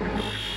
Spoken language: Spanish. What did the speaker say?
you